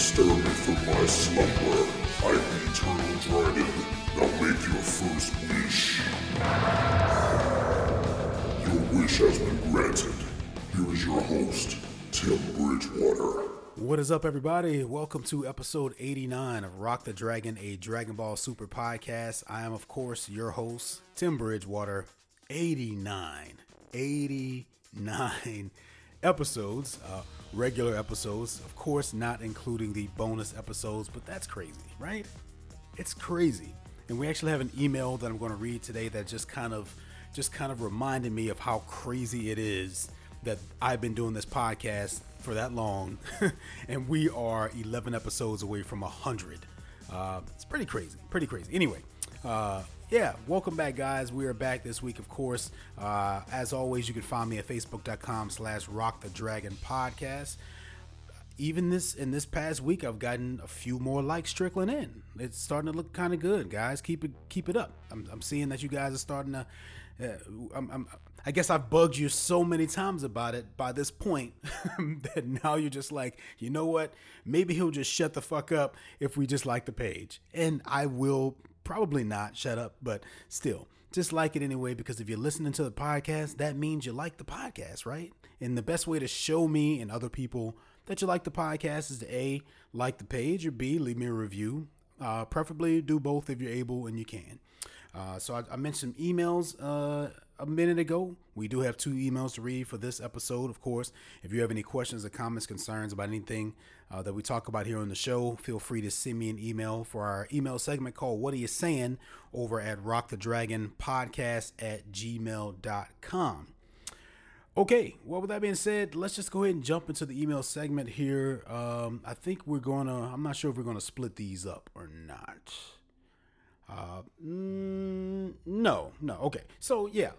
stir me from my slumber. I am the eternal dragon. Now make your first wish. Your wish has been granted. Here is your host, Tim Bridgewater. What is up, everybody? Welcome to episode 89 of Rock the Dragon, a Dragon Ball Super podcast. I am, of course, your host, Tim Bridgewater. 89. 89 episodes, uh, regular episodes, of course, not including the bonus episodes, but that's crazy, right? It's crazy. And we actually have an email that I'm going to read today that just kind of just kind of reminded me of how crazy it is that I've been doing this podcast for that long, and we are 11 episodes away from 100. Uh, it's pretty crazy, pretty crazy. Anyway, uh, yeah, welcome back, guys. We are back this week, of course. Uh, as always, you can find me at facebook.com slash rock the dragon podcast. Even this in this past week, I've gotten a few more likes trickling in. It's starting to look kind of good, guys. Keep it keep it up. I'm, I'm seeing that you guys are starting to. Uh, I'm, I'm, I guess I've bugged you so many times about it by this point that now you're just like, you know what? Maybe he'll just shut the fuck up if we just like the page. And I will probably not shut up, but still, just like it anyway, because if you're listening to the podcast, that means you like the podcast, right? And the best way to show me and other people that you like the podcast is to A, like the page, or B, leave me a review. Uh, preferably do both if you're able and you can. Uh, so I, I, mentioned emails uh, a minute ago. We do have two emails to read for this episode, of course. If you have any questions or comments, concerns about anything uh, that we talk about here on the show, feel free to send me an email for our email segment called What Are You Saiyan over at Rock the Dragon Podcast at gmail.com. Okay, well, with that being said, let's just go ahead and jump into the email segment here. Um, I think we're going to, I'm not sure if we're going to split these up or not. Uh, mm, no, no. Okay. So, yeah.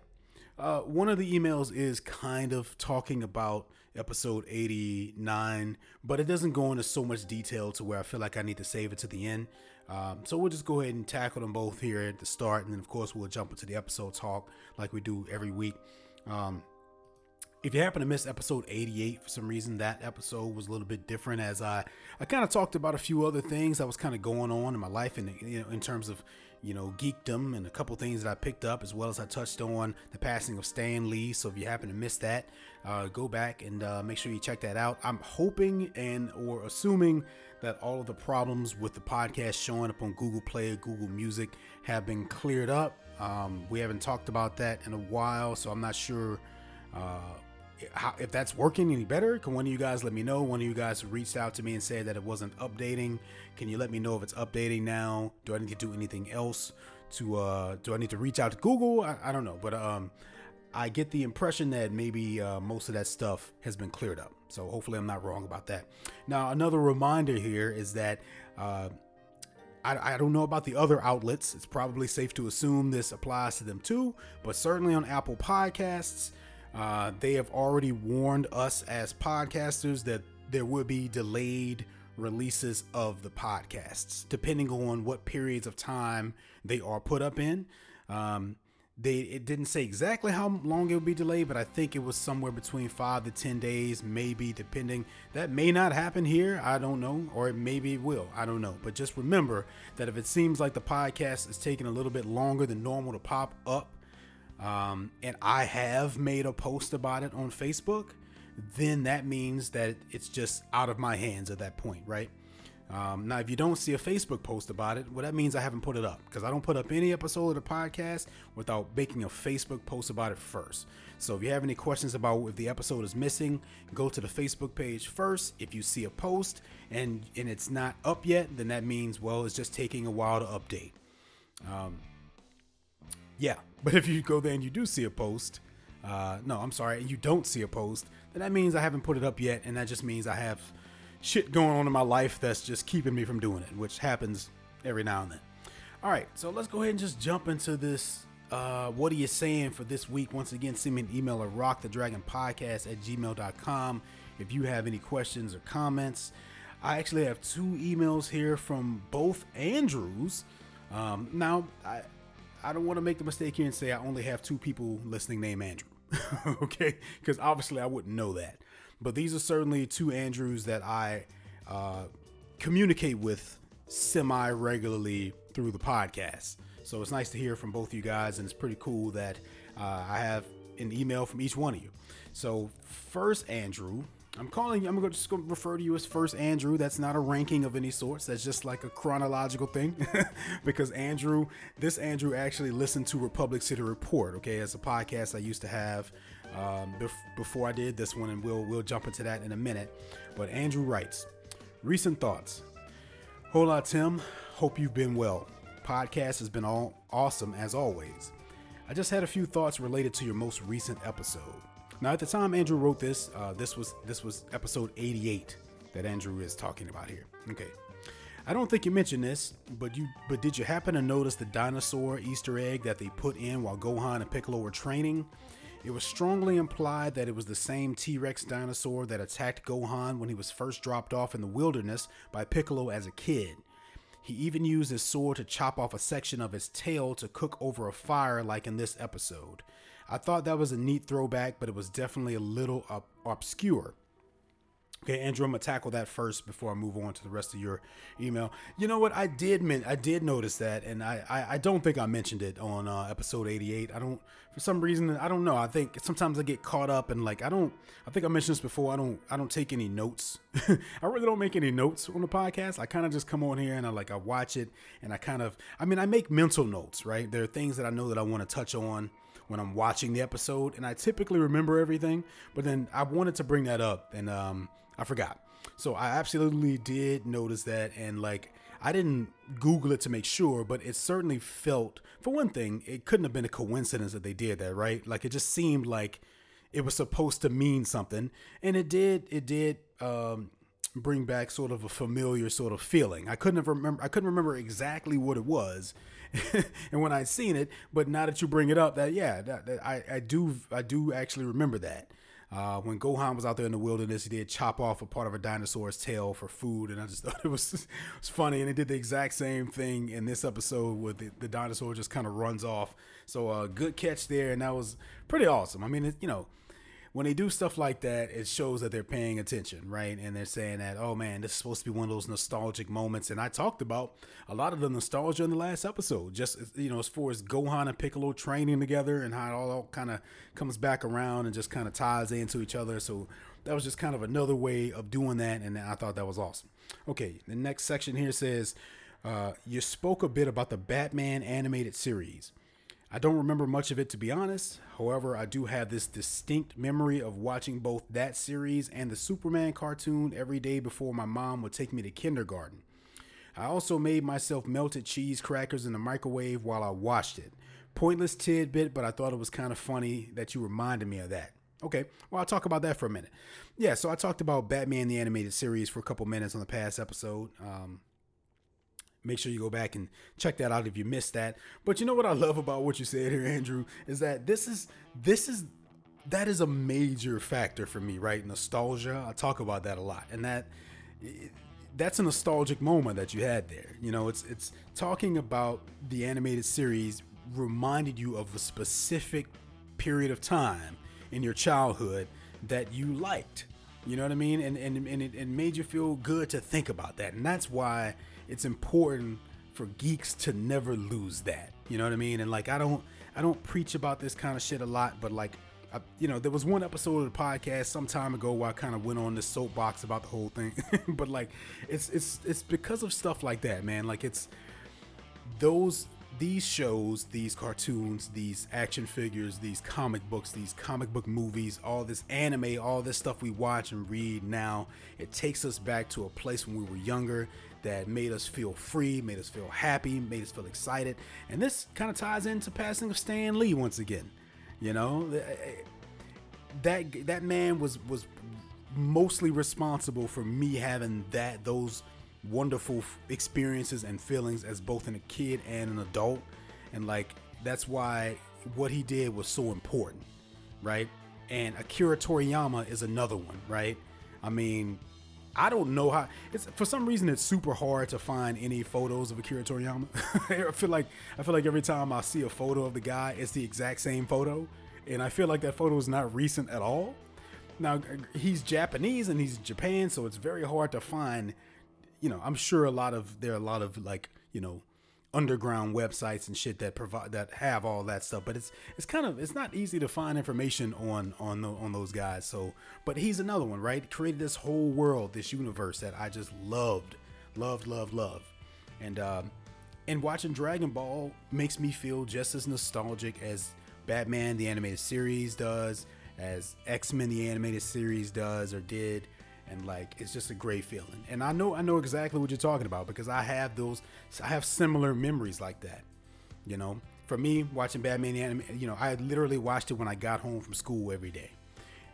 Uh, one of the emails is kind of talking about episode 89, but it doesn't go into so much detail to where I feel like I need to save it to the end. Um, so we'll just go ahead and tackle them both here at the start, and then of course we'll jump into the episode talk like we do every week. Um, if you happen to miss episode 88 for some reason, that episode was a little bit different as I I kind of talked about a few other things that was kind of going on in my life and you know in terms of you know geekdom and a couple things that I picked up as well as I touched on the passing of Stan Lee. So if you happen to miss that, uh, go back and uh, make sure you check that out. I'm hoping and or assuming that all of the problems with the podcast showing up on Google Play Google Music have been cleared up. Um, we haven't talked about that in a while, so I'm not sure. Uh, how, if that's working any better, can one of you guys let me know? One of you guys reached out to me and said that it wasn't updating. Can you let me know if it's updating now? Do I need to do anything else? To uh, do I need to reach out to Google? I, I don't know, but um, I get the impression that maybe uh, most of that stuff has been cleared up. So hopefully I'm not wrong about that. Now another reminder here is that. Uh, I, I, don't know about the other outlets. It's probably safe to assume this applies to them too, but certainly on Apple Podcasts, uh, they have already warned us as podcasters that there will be delayed releases of the podcasts, depending on what periods of time they are put up in. Um, they it didn't say exactly how long it would be delayed, but I think it was somewhere between five to ten days, maybe depending. That may not happen here, I don't know, or it maybe will, I don't know. But just remember that if it seems like the podcast is taking a little bit longer than normal to pop up, um, and I have made a post about it on Facebook, then that means that it's just out of my hands at that point, right? Um, now, if you don't see a Facebook post about it, well, that means I haven't put it up because I don't put up any episode of the podcast without making a Facebook post about it first. So, if you have any questions about if the episode is missing, go to the Facebook page first. If you see a post and and it's not up yet, then that means well, it's just taking a while to update. Um, yeah, but if you go there and you do see a post, uh, no, I'm sorry, and you don't see a post, then that means I haven't put it up yet, and that just means I have shit going on in my life that's just keeping me from doing it, which happens every now and then. All right, so let's go ahead and just jump into this. Uh, what are you Saiyan for this week? Once again, send me an email at rockthedragonpodcast at gmail.com if you have any questions or comments. I actually have two emails here from both Andrews. Um, now, I, I don't want to make the mistake here and say I only have two people listening named Andrew. okay, because obviously I wouldn't know that. But these are certainly two Andrews that I uh, communicate with semi regularly through the podcast. So it's nice to hear from both of you guys, and it's pretty cool that uh, I have an email from each one of you. So first, Andrew, I'm calling you. I'm going to just refer to you as first Andrew. That's not a ranking of any sorts. That's just like a chronological thing, because Andrew, this Andrew actually listened to Republic City Report. Okay, as a podcast I used to have um, bef- before I did this one, and we'll we'll jump into that in a minute. But Andrew writes, recent thoughts. Hola Tim, hope you've been well. Podcast has been all awesome as always. I just had a few thoughts related to your most recent episode. Now, at the time Andrew wrote this, uh, this was this was episode 88 that Andrew is talking about here. Okay, I don't think you mentioned this, but you but did you happen to notice the dinosaur Easter egg that they put in while Gohan and Piccolo were training? It was strongly implied that it was the same T Rex dinosaur that attacked Gohan when he was first dropped off in the wilderness by Piccolo as a kid. He even used his sword to chop off a section of his tail to cook over a fire, like in this episode. I thought that was a neat throwback, but it was definitely a little ob- obscure. Okay, Andrew, I'm gonna tackle that first before I move on to the rest of your email. You know what? I did men- I did notice that, and I, I, I don't think I mentioned it on uh, episode 88. I don't for some reason I don't know. I think sometimes I get caught up and like I don't. I think I mentioned this before. I don't I don't take any notes. I really don't make any notes on the podcast. I kind of just come on here and I like I watch it and I kind of I mean I make mental notes. Right? There are things that I know that I want to touch on when I'm watching the episode, and I typically remember everything. But then I wanted to bring that up, and um, I forgot. So I absolutely did notice that, and like I didn't Google it to make sure, but it certainly felt, for one thing, it couldn't have been a coincidence that they did that, right? Like it just seemed like it was supposed to mean something, and it did. It did. Um, bring back sort of a familiar sort of feeling. I couldn't have remember I couldn't remember exactly what it was, and when I'd seen it, but now that you bring it up, that yeah, that, that I I do I do actually remember that. Uh, when Gohan was out there in the wilderness, he did chop off a part of a dinosaur's tail for food, and I just thought it was, it was funny. And he did the exact same thing in this episode where the, the dinosaur just kind of runs off. So, uh, good catch there, and that was pretty awesome. I mean, it, you know, when they do stuff like that, it shows that they're paying attention, right? And they're saying that, oh man, this is supposed to be one of those nostalgic moments. And I talked about a lot of the nostalgia in the last episode, just you know, as far as Gohan and Piccolo training together and how it all, kind of comes back around and just kind of ties into each other. So that was just kind of another way of doing that, and I thought that was awesome. Okay, the next section here says uh, you spoke a bit about the Batman animated series. I don't remember much of it to be honest. However, I do have this distinct memory of watching both that series and the Superman cartoon every day before my mom would take me to kindergarten. I also made myself melted cheese crackers in the microwave while I watched it. Pointless tidbit, but I thought it was kind of funny that you reminded me of that. Okay, well, I'll talk about that for a minute. Yeah, so I talked about Batman the Animated Series for a couple minutes on the past episode. Um, make sure you go back and check that out if you missed that. But you know what I love about what you said here, Andrew, is that this is this is that is a major factor for me, right? Nostalgia. I talk about that a lot, and that that's a nostalgic moment that you had there. You know, it's it's talking about the animated series reminded you of a specific period of time in your childhood that you liked. You know what I mean? And and, and it, it made you feel good to think about that. And that's why it's important for geeks to never lose that. You know what I mean? And like I don't I don't preach about this kind of shit a lot, but like I, you know, there was one episode of the podcast some time ago where I kind of went on this soapbox about the whole thing. but like it's it's it's because of stuff like that, man. Like it's those these shows, these cartoons, these action figures, these comic books, these comic book movies, all this anime, all this stuff we watch and read now, it takes us back to a place when we were younger that made us feel free, made us feel happy, made us feel excited. And this kind of ties into passing of Stan Lee once again. You know, eh, eh, that that man was was mostly responsible for me having that those wonderful experiences and feelings as both a kid and an adult and like that's why what he did was so important right and akira toriyama is another one right i mean i don't know how it's for some reason it's super hard to find any photos of akira toriyama. I feel like i feel like every time i see a photo of the guy it's the exact same photo. And i feel like that photo is not recent at all. Now he's japanese and he's japan so it's very hard to find you know, I'm sure a lot of there are a lot of like you know underground websites and shit that provide that have all that stuff but it's it's kind of it's not easy to find information on on the, on those guys so but he's another one right? Created this whole world this universe that i just loved loved loved loved. And um and watching dragon ball makes me feel just as nostalgic as batman the animated series does as x-men the animated series does or did and like it's just a great feeling. And I know I know exactly what you're talking about because I have those I have similar memories like that. You know, for me watching Batman anime, you know, I literally watched it when I got home from school every day.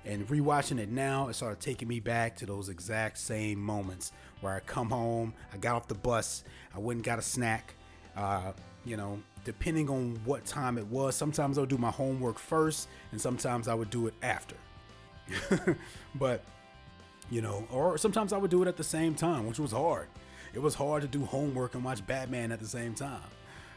And rewatching it now, it started taking me back to those exact same moments where I come home, I got off the bus, I went and got a snack. Uh, you know, depending on what time it was, sometimes I would do my homework first, and sometimes I would do it after. but you know, or sometimes I would do it at the same time, which was hard. It was hard to do homework and watch Batman at the same time,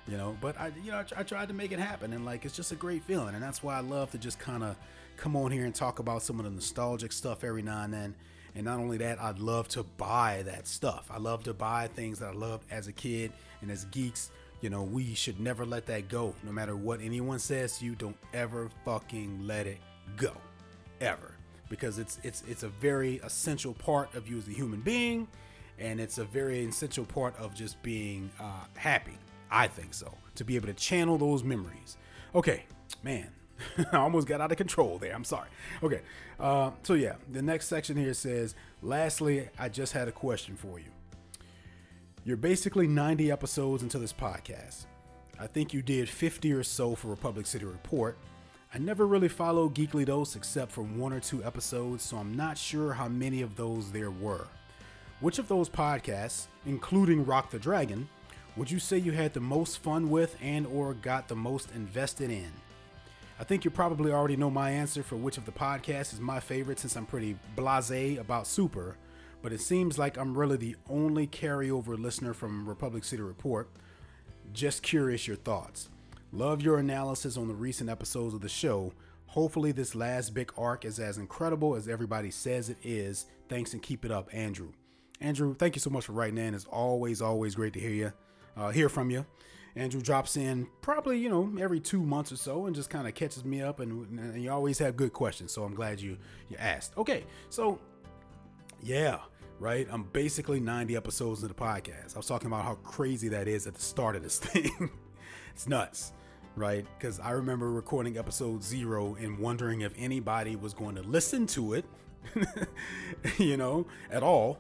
you know. But I, you know, I, I tried to make it happen, and like it's just a great feeling, and that's why I love to just kind of come on here and talk about some of the nostalgic stuff every now and then. And not only that, I'd love to buy that stuff. I love to buy things that I loved as a kid and as geeks. You know, we should never let that go. No matter what anyone says you, don't ever fucking let it go. Ever because it's it's it's a very essential part of you as a human being, and it's a very essential part of just being uh, happy. I think so to be able to channel those memories. Okay, man, I almost got out of control there. I'm sorry. Okay, uh, so yeah, the next section here says, lastly, I just had a question for you. You're basically 90 episodes into this podcast. I think you did 50 or so for Republic City Report, I never really followed Geekly Dose except for one or two episodes, so I'm not sure how many of those there were. Which of those podcasts, including Rock the Dragon, would you say you had the most fun with and or got the most invested in? I think you probably already know my answer for which of the podcasts is my favorite since I'm pretty blasé about Super, but it seems like I'm really the only carryover listener from Republic City Report. Just curious your thoughts. Love your analysis on the recent episodes of the show. Hopefully, this last big arc is as incredible as everybody says it is. Thanks and keep it up, Andrew. Andrew, thank you so much for writing in. It's always, always great to hear you, uh, hear from you. Andrew drops in probably, you know, every two months or so and just kind of catches me up. And, and, you always have good questions. So I'm glad you, you asked. Okay. So, yeah, right. I'm basically 90 episodes of the podcast. I was talking about how crazy that is at the start of this thing. It's nuts right? Because I remember recording episode zero and wondering if anybody was going to listen to it, you know, at all.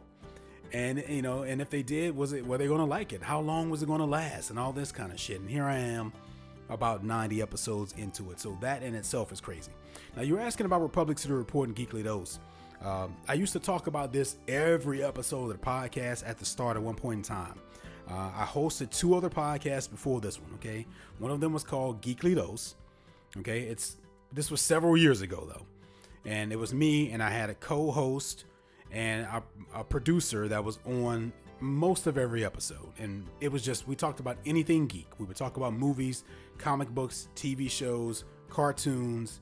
And you know, and if they did, was it were they going to like it? How long was it going to last? And all this kind of shit. And here I am, about 90 episodes into it. So that in itself is crazy. Now you're asking about Republic City Report and Geekly Dose. Um, I used to talk about this every episode of the podcast at the start at one point in time. Uh, I hosted two other podcasts before this one. Okay, one of them was called Geekly Dose. Okay, it's this was several years ago though, and it was me and I had a co-host and a, a producer that was on most of every episode, and it was just we talked about anything geek. We would talk about movies, comic books, TV shows, cartoons,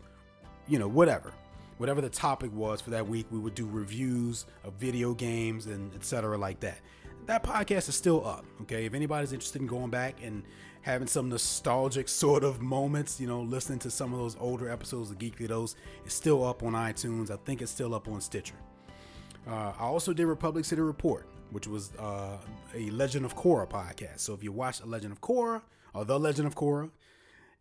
you know, whatever whatever the topic was for that week, we would do reviews of video games and etc. like that that podcast is still up. Okay, if anybody's interested in going back and having some nostalgic sort of moments, you know, listening to some of those older episodes of Geekly Dose, it's still up on iTunes. I think it's still up on Stitcher. Uh, I also did Republic City Report, which was uh, a Legend of Korra podcast. So if you watch a Legend of Korra or The Legend of Korra,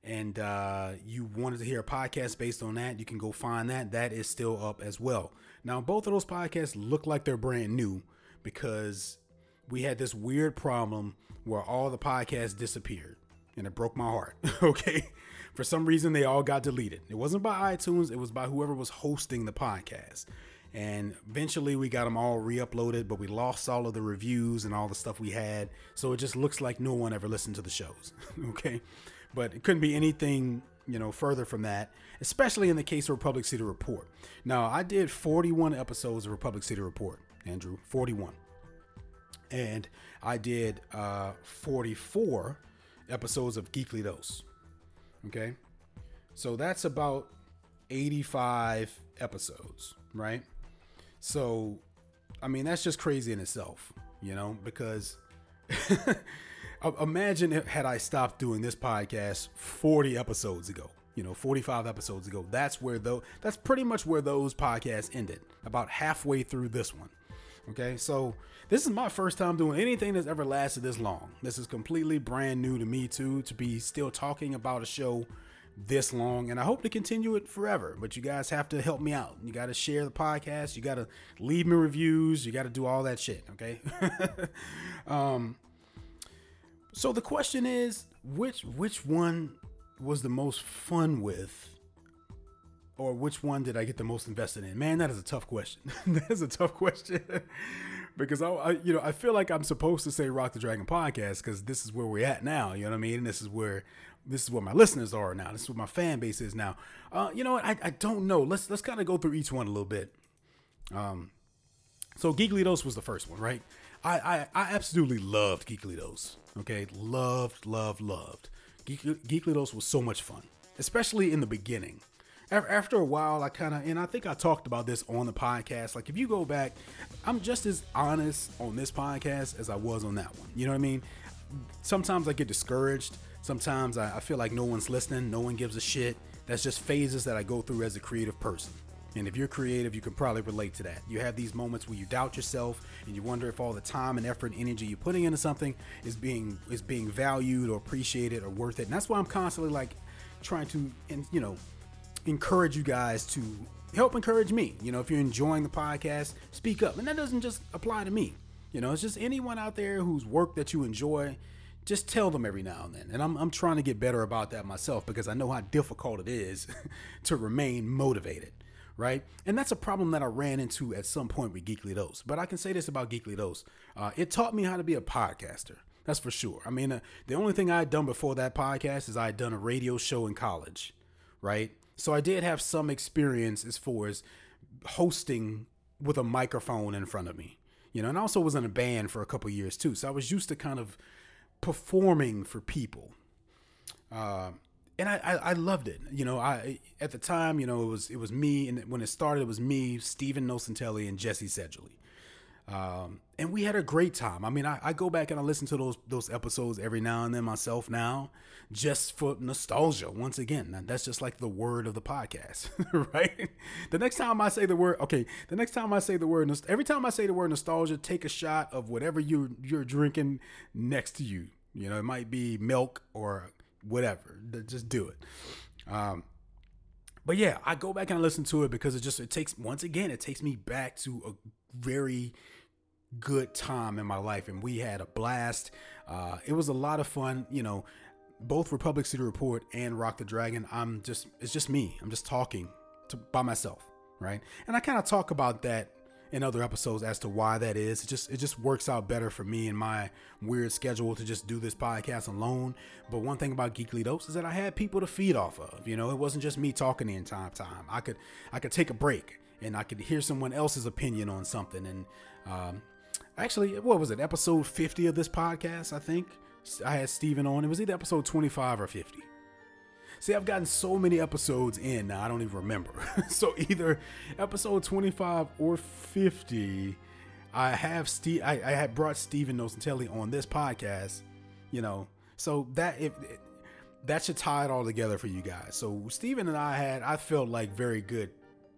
and uh, you wanted to hear a podcast based on that, you can go find that. That is still up as well. Now, both of those podcasts look like they're brand new because we had this weird problem where all the podcasts disappeared and it broke my heart. okay. For some reason, they all got deleted. It wasn't by iTunes, it was by whoever was hosting the podcast. And eventually, we got them all re uploaded, but we lost all of the reviews and all the stuff we had. So it just looks like no one ever listened to the shows. okay. But it couldn't be anything, you know, further from that, especially in the case of Republic City Report. Now, I did 41 episodes of Republic City Report, Andrew, 41 and I did uh, 44 episodes of Geekly Dose. Okay, so that's about 85 episodes, right? So, I mean, that's just crazy in itself. you know, because imagine if, had I stopped doing this podcast 40 episodes ago, you know, 45 episodes ago. That's where though that's pretty much where those podcasts ended, about halfway through this one. Okay, so this is my first time doing anything that's ever lasted this long. This is completely brand new to me too, to be still talking about a show this long, and I hope to continue it forever. But you guys have to help me out. You got to share the podcast. You got to leave me reviews. You got to do all that shit. Okay. um. So the question is, which which one was the most fun with? Or which one did I get the most invested in? Man, that is a tough question. that is a tough question because I, I, you know, I feel like I'm supposed to say Rock the Dragon podcast because this is where we're at now. You know what I mean? And This is where this is where my listeners are now. This is what my fan base is now. Uh, you know what? I, I don't know. Let's let's kind of go through each one a little bit. Um, so Geekly Dose was the first one, right? I I, I absolutely loved Geekly Dose. Okay, loved, loved, loved. Geek, was so much fun, especially in the beginning. After a while, I kind of, and I think I talked about this on the podcast. Like, if you go back, I'm just as honest on this podcast as I was on that one. You know what I mean? Sometimes I get discouraged Sometimes I, I feel like no one's listening, no one gives a shit. That's just phases that I go through as a creative person. And if you're creative, you can probably relate to that. You have these moments where you doubt yourself and you wonder if all the time and effort and energy you're putting into something is being is being valued or appreciated or worth it. And that's why I'm constantly like trying to and you know encourage you guys to help encourage me. You know, if you're enjoying the podcast, speak up. And that doesn't just apply to me. You know, it's just anyone out there whose work that you enjoy just tell them every now and then. And I'm, I'm trying to get better about that myself because I know how difficult it is to remain motivated, right? And that's a problem that I ran into at some point with Geekly Dose. But I can say this about Geekly Dose uh, it taught me how to be a podcaster. That's for sure. I mean, uh, the only thing I had done before that podcast is I had done a radio show in college, right? So I did have some experience as far as hosting with a microphone in front of me, you know, and I also was in a band for a couple years too. So I was used to kind of performing for people. Uh, and I, I, I, loved it. You know, I at the time, you know, it was it was me, and when it started, it was me, Stephen Nocentelli, and Jesse Sedgley. Um, and we had a great time. I mean, I, I, go back and I listen to those those episodes every now and then myself now, just for nostalgia. Once again, that's just like the word of the podcast, right? The next time I say the word, okay, the next time I say the word, every time I say the word nostalgia, take a shot of whatever you you're drinking next to you. You know, it might be milk or whatever. Just do it. Um, but yeah, I go back and I listen to it because it just it takes once again it takes me back to a very good time in my life, and we had a blast. Uh, it was a lot of fun. You know, both Republic City Report and Rock the Dragon. I'm just it's just me. I'm just talking to, by myself, right? And I kind of talk about that in other episodes as to why that is. It just it just works out better for me and my weird schedule to just do this podcast alone. But one thing about Geekly Dose is that I had people to feed off of. You know, it wasn't just me talking the entire time. I could I could take a break and I could hear someone else's opinion on something. And um, actually, what was it? Episode 50 of this podcast, I think. I had Steven on. It was either episode 25 or 50. See, I've gotten so many episodes in now, I don't even remember. so either episode 25 or 50, I have Steve. I, I had brought Steven Nocentelli on this podcast. You know, so that if that should tie it all together for you guys. So Steven and I had, I felt like very good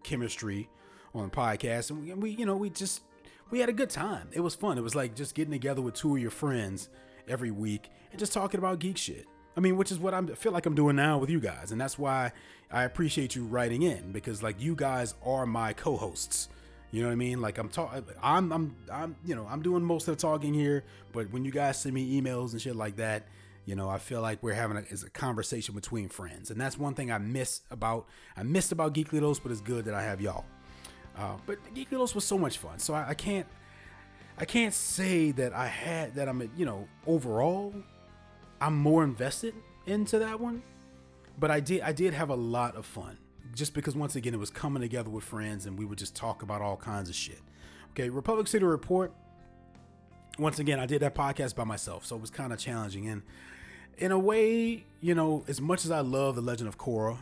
chemistry on the podcast, and we, we, you know, we just we had a good time. It was fun. It was like just getting together with two of your friends every week and just talking about geek shit. I mean, which is what I feel like I'm doing now with you guys, and that's why I appreciate you writing in because like you guys are my co-hosts. You know what I mean? Like I'm talking, I'm, I'm, I'm, you know, I'm doing most of the talking here, but when you guys send me emails and shit like that, you know, I feel like we're having a, a conversation between friends, and that's one thing I miss about I missed about Geekly Dose, but it's good that I have y'all. Uh, but Geekly Dose was so much fun, so I, I can't I can't say that I had that I'm you know overall I'm more invested into that one, but I did I did have a lot of fun just because once again it was coming together with friends and we would just talk about all kinds of shit. Okay, Republic City Report. Once again, I did that podcast by myself, so it was kind of challenging. And in a way, you know, as much as I love The Legend of Korra,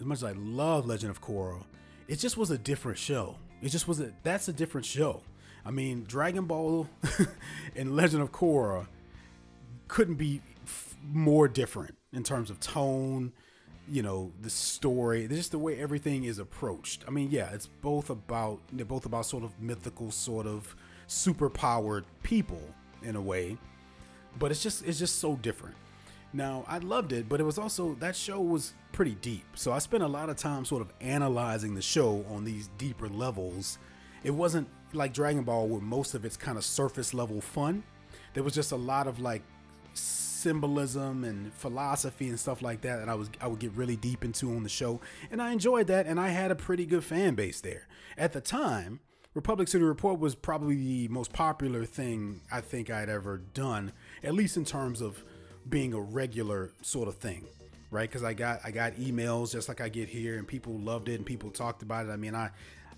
as much as I love Legend of Korra, it just was a different show. It just was a that's a different show. I mean, Dragon Ball and Legend of Korra couldn't be f- more different in terms of tone, you know, the story, just the way everything is approached. I mean, yeah, it's both about they're both about sort of mythical, sort of superpowered people in a way, but it's just it's just so different. Now, I loved it, but it was also that show was pretty deep. So I spent a lot of time sort of analyzing the show on these deeper levels. It wasn't like Dragon Ball where most of it's kind of surface level fun. There was just a lot of like symbolism and philosophy and stuff like that that I was I would get really deep into on the show and I enjoyed that and I had a pretty good fan base there. At the time, Republic City Report was probably the most popular thing I think I'd ever done, at least in terms of being a regular sort of thing, right? Because I got I got emails just like I get here, and people loved it and people talked about it. I mean, I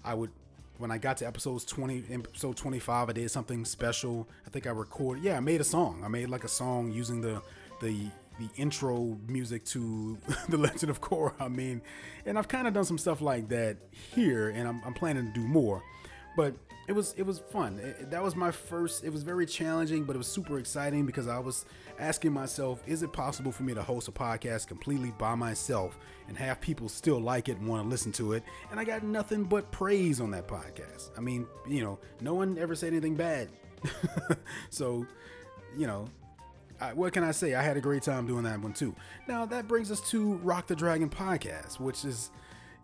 I would when I got to episodes 20, episode 25, I did something special. I think I recorded, yeah, I made a song. I made like a song using the the the intro music to the Legend of Korra. I mean, and I've kind of done some stuff like that here, and I'm, I'm planning to do more but it was it was fun. It, that was my first. It was very challenging, but it was super exciting because I was asking myself, is it possible for me to host a podcast completely by myself and have people still like it and want to listen to it? And I got nothing but praise on that podcast. I mean, you know, no one ever said anything bad. so, you know, I, what can I say? I had a great time doing that one too. Now that brings us to Rock the Dragon podcast, which is,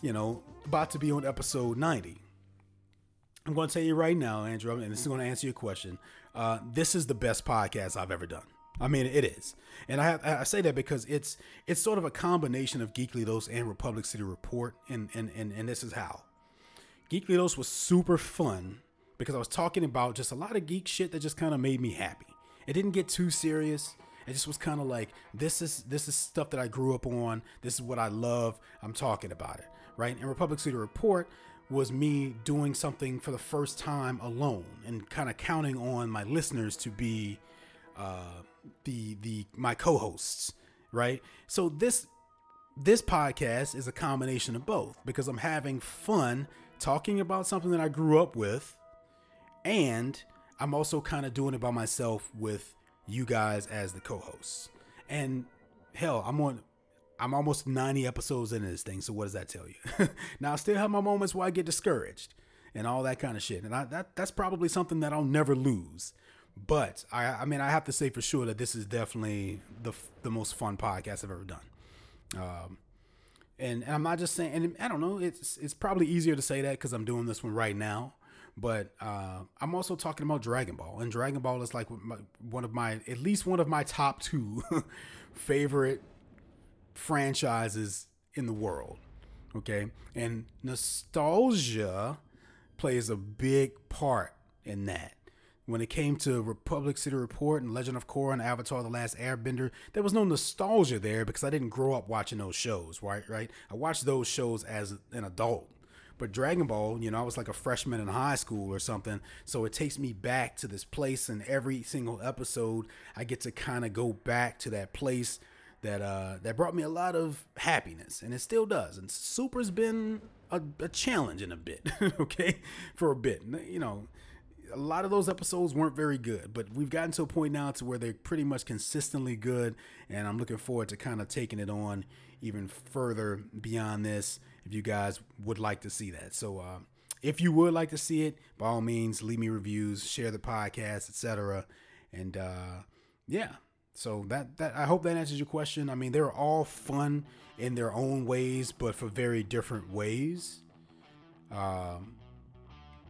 you know, about to be on episode 90. I'm going to tell you right now, Andrew, and this is going to answer your question. Uh, this is the best podcast I've ever done. I mean, it is, and I have, I say that because it's it's sort of a combination of Geekly Dose and Republic City Report, and and and, and this is how. Geekly Dose was super fun because I was talking about just a lot of geek shit that just kind of made me happy. It didn't get too serious. It just was kind of like this is this is stuff that I grew up on. This is what I love. I'm talking about it, right? And Republic City Report, was me doing something for the first time alone and kind of counting on my listeners to be uh, the the my co-hosts, right? So this this podcast is a combination of both because I'm having fun talking about something that I grew up with, and I'm also kind of doing it by myself with you guys as the co-hosts. And hell, I'm on I'm almost 90 episodes into this thing, so what does that tell you? now I still have my moments where I get discouraged and all that kind of shit, and I, that that's probably something that I'll never lose. But I, I mean, I have to say for sure that this is definitely the the most fun podcast I've ever done. Um, and, and I'm not just saying, and I don't know, it's it's probably easier to say that because I'm doing this one right now. But uh, I'm also talking about Dragon Ball, and Dragon Ball is like one of my, at least one of my top two favorite franchises in the world. Okay. And nostalgia plays a big part in that. When it came to Republic City Report and Legend of Korra and Avatar The Last Airbender, there was no nostalgia there because I didn't grow up watching those shows, right? Right? I watched those shows as an adult. But Dragon Ball, you know, I was like a freshman in high school or something. So it takes me back to this place, and every single episode, I get to kind of go back to that place that uh, that brought me a lot of happiness, and it still does. And Super's been a, a challenge in a bit, okay, for a bit. You know, a lot of those episodes weren't very good, but we've gotten to a point now to where they're pretty much consistently good, and I'm looking forward to kind of taking it on even further beyond this. If you guys would like to see that, so. Uh, if you would like to see it, by all means, leave me reviews, share the podcast, etc. And uh, yeah, so that that I hope that answers your question. I mean, they're all fun in their own ways, but for very different ways. Um,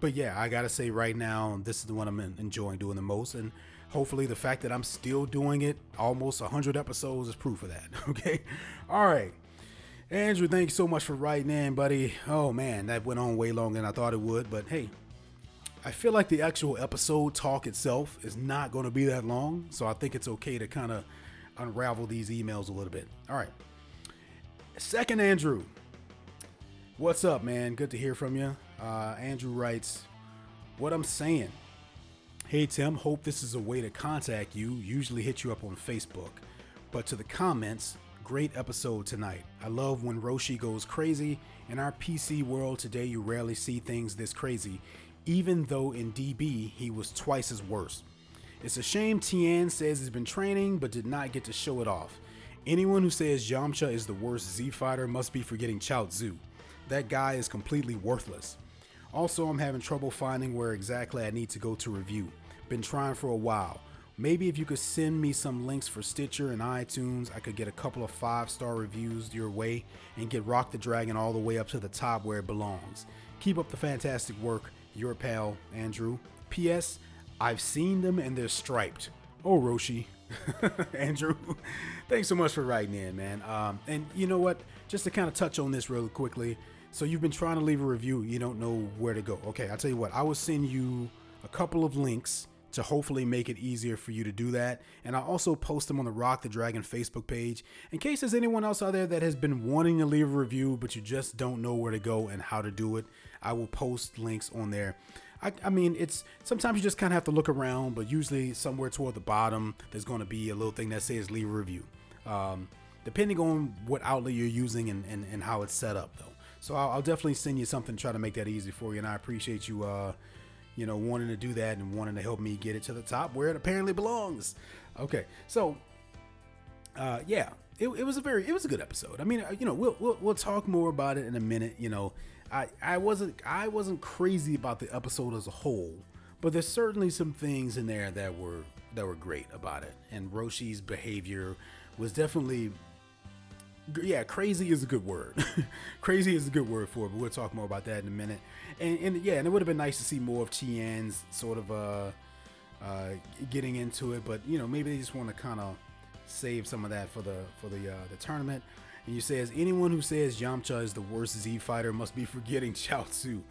but yeah, I gotta say right now, this is the one I'm enjoying doing the most, and hopefully, the fact that I'm still doing it almost 100 episodes is proof of that. Okay, all right. Andrew, thank you so much for writing in, buddy. Oh man, that went on way longer than I thought it would, but hey, I feel like the actual episode talk itself is not going to be that long, so I think it's okay to kind of unravel these emails a little bit. All right. Second, Andrew. What's up, man? Good to hear from you. Uh, Andrew writes, What I'm saying. Hey, Tim, hope this is a way to contact you. Usually hit you up on Facebook. But to the comments, great episode tonight. I love when Roshi goes crazy. In our PC world today, you rarely see things this crazy even though in DB he was twice as worse. It's a shame Tien says he's been training but did not get to show it off. Anyone who says Yamcha is the worst Z fighter must be forgetting Chaozu. That guy is completely worthless. Also, I'm having trouble finding where exactly I need to go to review. Been trying for a while. Maybe if you could send me some links for Stitcher and iTunes, I could get a couple of five star reviews your way and get Rock the Dragon all the way up to the top where it belongs. Keep up the fantastic work. Your pal, Andrew. P.S. I've seen them and they're striped. Oh, Roshi. Andrew, thanks so much for writing in, man. Um, and you know what? Just to kind of touch on this really quickly. So you've been trying to leave a review, you don't know where to go. Okay, I'll tell you what. I will send you a couple of links to hopefully make it easier for you to do that. And I'll also post them on the Rock the Dragon Facebook page in case there's anyone else out there that has been wanting to leave a review, but you just don't know where to go and how to do it. I will post links on there. I, I mean, it's sometimes you just kind of have to look around, but usually somewhere toward the bottom, there's going to be a little thing that says leave a review. Um, depending on what outlet you're using and, and, and how it's set up, though. So I'll, I'll, definitely send you something to try to make that easy for you. And I appreciate you, uh, you know, wanting to do that and wanting to help me get it to the top where it apparently belongs. Okay, so uh, yeah, it, it was a very it was a good episode. I mean, uh, you know, we'll, we'll we'll talk more about it in a minute. You know, I I wasn't I wasn't crazy about the episode as a whole, but there's certainly some things in there that were that were great about it. And Roshi's behavior was definitely yeah, crazy is a good word. crazy is a good word for it, but we'll talk more about that in a minute. And, and yeah, and it would have been nice to see more of Tien's sort of uh, uh, getting into it, but you know, maybe they just want to kind of save some of that for the for the uh, the tournament. And you says anyone who says Yamcha is the worst Z fighter must be forgetting Chaozu.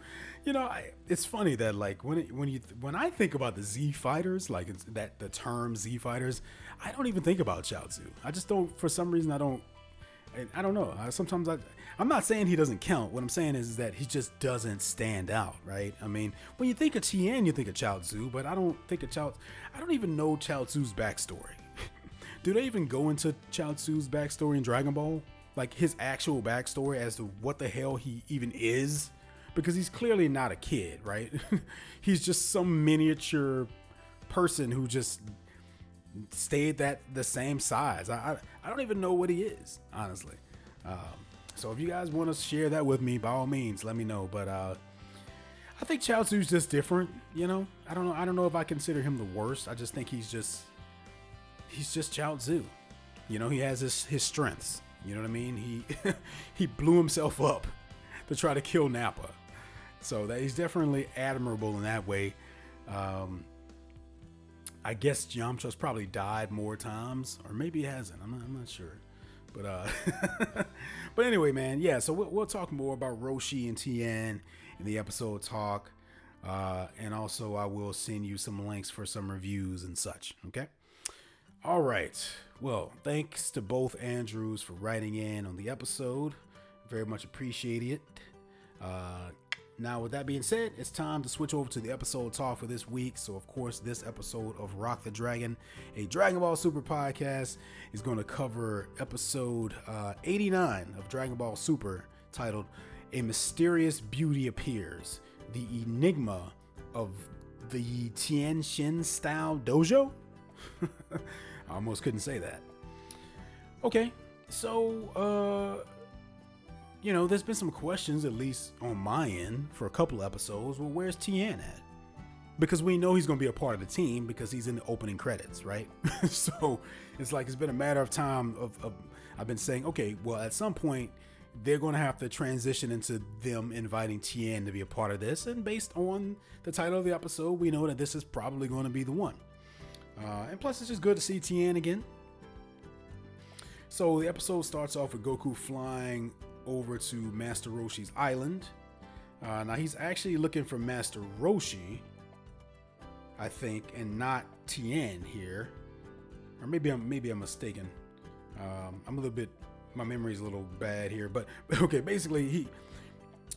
You know, I, it's funny that like when it, when you when I think about the Z fighters, like that the term Z fighters, I don't even think about Chaozu. I just don't for some reason I don't I don't know. Sometimes I, I'm not saying he doesn't count. What I'm saying is, is that he just doesn't stand out, right? I mean, when you think of Tien, you think of Chaozu, but I don't think of Chao. I don't even know Chaozu's backstory. Do they even go into Chaozu's backstory in Dragon Ball? Like his actual backstory as to what the hell he even is? Because he's clearly not a kid, right? he's just some miniature person who just stayed that the same size. I, I, I don't even know what he is, honestly. Um, so if you guys want to share that with me, by all means, let me know. But uh, I think Chaozu's just different. You know, I don't know. I don't know if I consider him the worst. I just think he's just he's just Chaozu. You know, he has his his strengths. You know what I mean? He he blew himself up to try to kill Nappa. So that he's definitely admirable in that way. Um, I guess Yamcha's probably died more times, or maybe he hasn't. I'm not, I'm not sure. But uh, but anyway, man, yeah. So we'll, we'll, talk more about Roshi and Tien in the episode talk, uh, and also I will send you some links for some reviews and such. Okay. All right. Well, thanks to both Andrews for writing in on the episode. Very much appreciate it. Uh, now, with that being said, it's time to switch over to the episode talk for this week. So, of course, this episode of Rock the Dragon, a Dragon Ball Super podcast, is going to cover episode uh, 89 of Dragon Ball Super titled A Mysterious Beauty Appears The Enigma of the Tien Shin Style Dojo. I almost couldn't say that. Okay, so, uh, you know, there's been some questions, at least on my end, for a couple episodes. Well, where's Tien at? Because we know he's going to be a part of the team because he's in the opening credits, right? so it's like it's been a matter of time of, of I've been saying, okay, well, at some point they're going to have to transition into them inviting Tien to be a part of this, and based on the title of the episode, we know that this is probably going to be the one. Uh, and plus, it's just good to see Tien again. So the episode starts off with Goku flying over to Master Roshi's island. Uh, now he's actually looking for Master Roshi, I think, and not Tien here, or maybe I'm maybe I'm mistaken. Um, I'm a little bit, my memory's a little bad here, but okay. Basically, he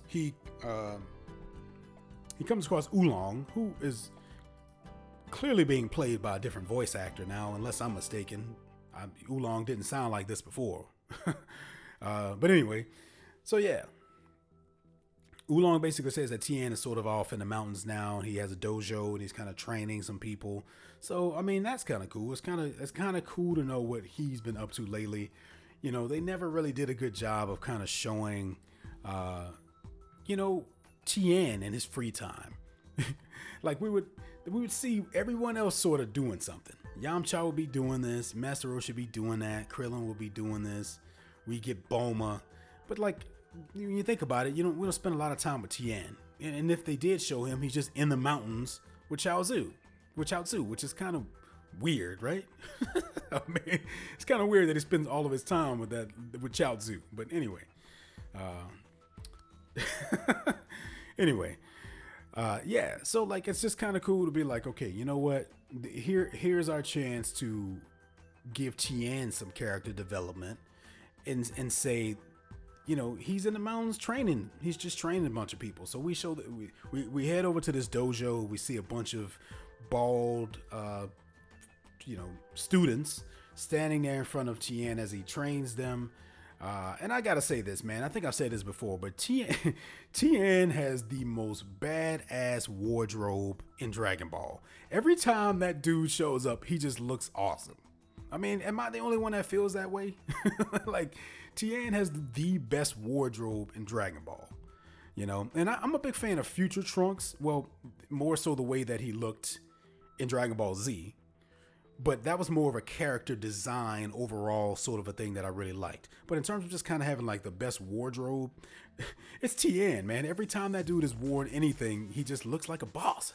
he uh, he comes across Oolong, who is clearly being played by a different voice actor now, unless I'm mistaken. I, Oolong didn't sound like this before. Uh, but anyway, so yeah. Oolong basically says that Tien is sort of off in the mountains now, and he has a dojo, and he's kind of training some people. So I mean, that's kind of cool. It's kind of it's kind of cool to know what he's been up to lately. You know, they never really did a good job of kind of showing, uh, you know, Tien in his free time. like we would we would see everyone else sort of doing something. Yamcha would be doing this, Master Roshi should be doing that, Krillin will be doing this. We get Boma, but like when you think about it, you don't we don't spend a lot of time with Tien. And if they did show him, he's just in the mountains with Chaozu, with Chaozu, which is kind of weird, right? I mean, it's kind of weird that he spends all of his time with that with Chaozu. But anyway, uh, anyway, uh, yeah. So like, it's just kind of cool to be like, okay, you know what? Here, here's our chance to give Tien some character development, and and say you know, he's in the mountains training. He's just training a bunch of people. So we show that we, we, we head over to this dojo. We see a bunch of bald, uh, you know, students standing there in front of Tien as he trains them. Uh, and I gotta say this, man. I think I've said this before, but Tien, Tien has the most badass wardrobe in Dragon Ball. Every time that dude shows up, he just looks awesome. I mean, am I the only one that feels that way? like, Tien has the best wardrobe in Dragon Ball. You know, and I, am a big fan of Future Trunks. Well, more so the way that he looked in Dragon Ball Z. But that was more of a character design overall sort of a thing that I really liked. But in terms of just kind of having like the best wardrobe, it's Tien, man. Every time that dude has worn anything, he just looks like a boss.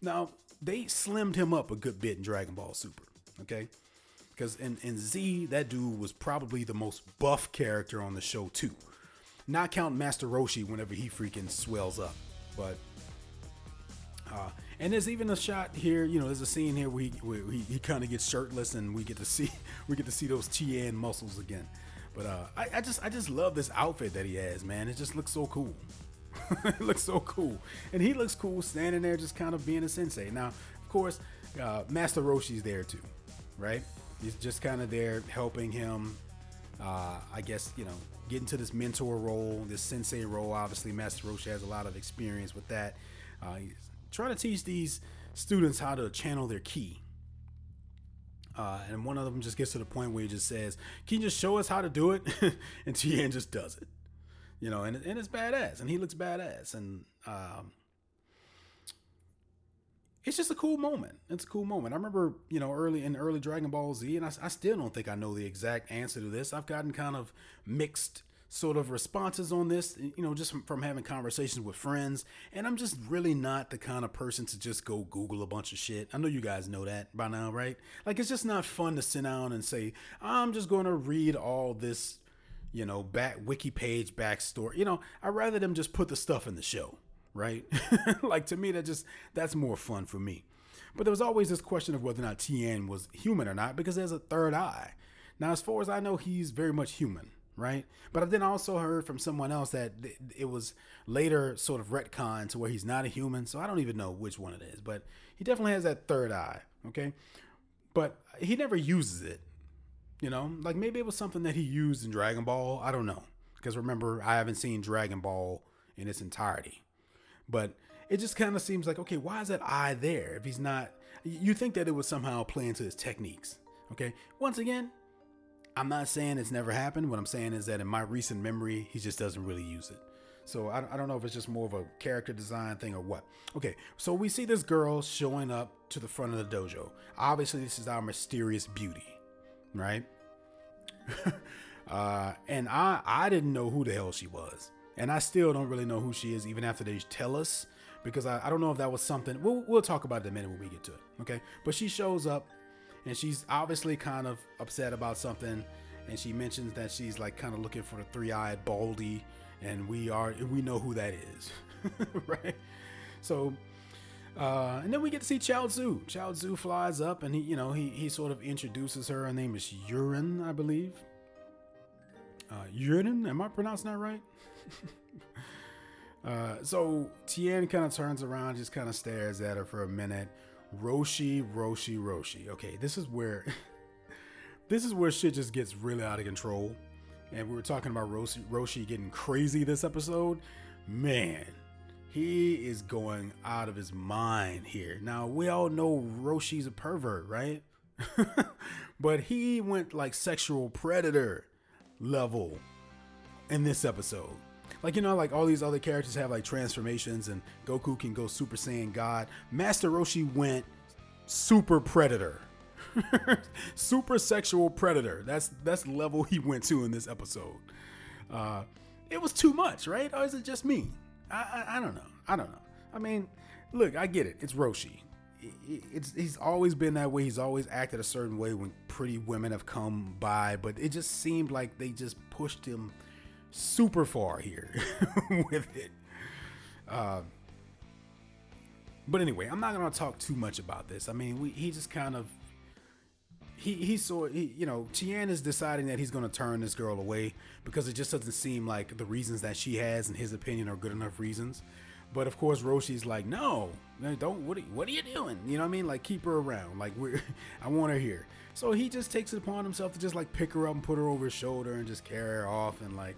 Now, they slimmed him up a good bit in Dragon Ball Super, okay? Because in, in Z, that dude was probably the most buff character on the show, too. Not count Master Roshi whenever he freaking swells up. But, uh, and there's even a shot here, you know, there's a scene here where he, where he, he kind of gets shirtless and we get to see, we get to see those Tien muscles again. But uh, I, I just I just love this outfit that he has, man. It just looks so cool. it looks so cool, and he looks cool standing there, just kind of being a sensei. Now, of course, uh, Master Roshi's there too, right? He's just kind of there helping him. Uh, I guess you know get into this mentor role, this sensei role. Obviously, Master Roshi has a lot of experience with that. Uh, he's trying to teach these students how to channel their ki. Uh, and one of them just gets to the point where he just says, "Can you just show us how to do it?" and Tien just does it, you know, and, and it's badass, and he looks badass, and um, it's just a cool moment. It's a cool moment. I remember, you know, early in early Dragon Ball Z, and I, I, still don't think I know the exact answer to this. I've gotten kind of mixed sort of responses on this, you know, just from, from having conversations with friends. And I'm just really not the kind of person to just go Google a bunch of shit. I know you guys know that by now, right? Like, it's just not fun to sit down and say, I'm just going to read all this, you know, back wiki page backstory. You know, I'd rather them just put the stuff in the show right? like to me, that just that's more fun for me. But there was always this question of whether or not Tien was human or not because there's a third eye. Now, as far as I know, he's very much human, right? But I then also heard from someone else that it was later sort of retcon to where he's not a human. So I don't even know which one it is, but he definitely has that third eye, okay? But he never uses it, you know? Like maybe it was something that he used in Dragon Ball. I don't know. Because remember, I haven't seen Dragon Ball in its entirety. But it just kind of seems like, okay, why is that eye there if he's not? You think that it would somehow play into his techniques. Okay. Once again, I'm not saying it's never happened. What I'm saying is that in my recent memory, he just doesn't really use it. So I, I don't know if it's just more of a character design thing or what. Okay, so we see this girl showing up to the front of the dojo. Obviously, this is our mysterious beauty, right? uh, and I I didn't know who the hell she was. And I still don't really know who she is, even after they tell us, because I, I don't know if that was something. We'll, we'll talk about it in a minute when we get to it. Okay. But she shows up and she's obviously kind of upset about something. And she mentions that she's like kind of looking for the three eyed Baldy. And we are, we know who that is. right. So, uh, and then we get to see Chaozu. Chaozu flies up and he, you know, he, he sort of introduces her. Her name is Yurin, I believe. Uh, Yurin, am I pronouncing that right? uh, so Tien kind of turns around, just kind of stares at her for a minute. Roshi, Roshi, Roshi. Okay, this is where this is where shit just gets really out of control. And we were talking about Roshi, Roshi getting crazy this episode. man, he is going out of his mind here. Now, we all know Roshi's a pervert, right? but he went like sexual predator level in this episode. Like, you know, like all these other characters have like transformations and Goku can go Super Saiyan God. Master Roshi went super predator. super sexual predator. That's that's level he went to in this episode. Uh, it was too much, right? Or is it just me? I, I, I don't know. I don't know. I mean, look, I get it. It's Roshi. It's he's always been that way. He's always acted a certain way when pretty women have come by, but it just seemed like they just pushed him super far here with it. Uh, but anyway, I'm not gonna talk too much about this. I mean, we, he just kind of he he saw he, you know Tien is deciding that he's to turn this girl away because it just doesn't seem like the reasons that she has in his opinion are good enough reasons. But of course Roshi's like, no, don't. What are, what are you doing? You know what I mean? Like keep her around. Like we're I want her here. So he just takes it upon himself to just like pick her up and put her over his shoulder and just carry her off and like.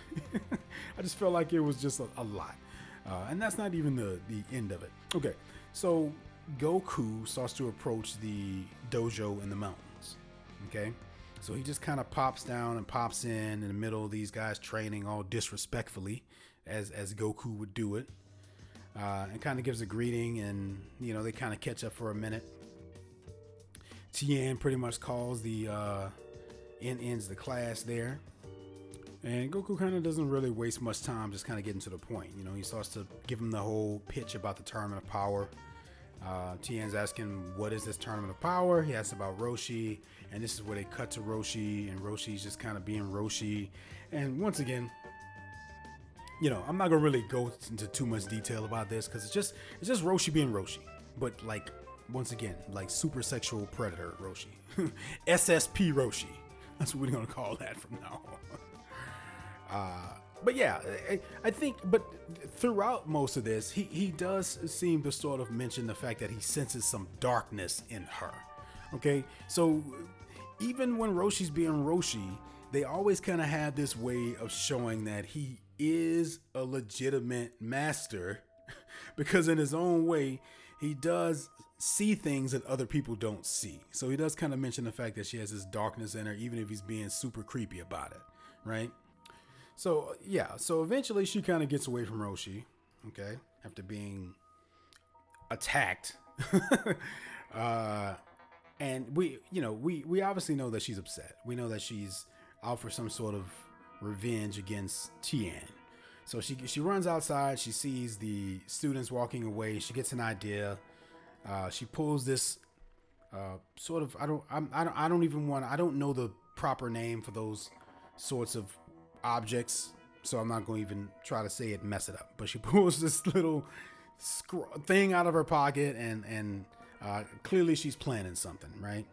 I just felt like it was just a, a lot, uh, and that's not even the the end of it. Okay, so Goku starts to approach the dojo in the mountains. Okay, so he just kind of pops down and pops in in the middle of these guys training all disrespectfully, as as Goku would do it, uh, and kind of gives a greeting, and you know they kind of catch up for a minute. Tien pretty much calls the uh, end ends the class there. And Goku kind of doesn't really waste much time, just kind of getting to the point. You know, he starts to give him the whole pitch about the tournament of power uh, Tien's asking, What is this tournament of power? He asks about Roshi, and this is where they cut to Roshi, and Roshi's just kind of being Roshi. And once again, you know, I'm not gonna really go into too much detail about this because it's just it's just Roshi being Roshi, but like once again, like super sexual predator Roshi, SSP Roshi. That's what we're gonna call that from now on. Uh, but yeah, I, think, but throughout most of this, he, he does seem to sort of mention the fact that he senses some darkness in her. Okay, so even when Roshi's being Roshi, they always kind of have this way of showing that he is a legitimate master because, in his own way, he does see things that other people don't see. So he does kind of mention the fact that she has this darkness in her, even if he's being super creepy about it, right? So yeah, so eventually she kind of gets away from Roshi, okay, after being attacked. uh, and we, you know, we we obviously know that she's upset. We know that she's out for some sort of revenge against Tien. So she she runs outside. She sees the students walking away. She gets an idea. Uh, she pulls this uh, sort of I don't I'm, I don't I don't even want I don't know the proper name for those sorts of objects, so I'm not going to even try to say it, mess it up. But she pulls this little thing out of her pocket, and and uh, clearly she's planning something, right?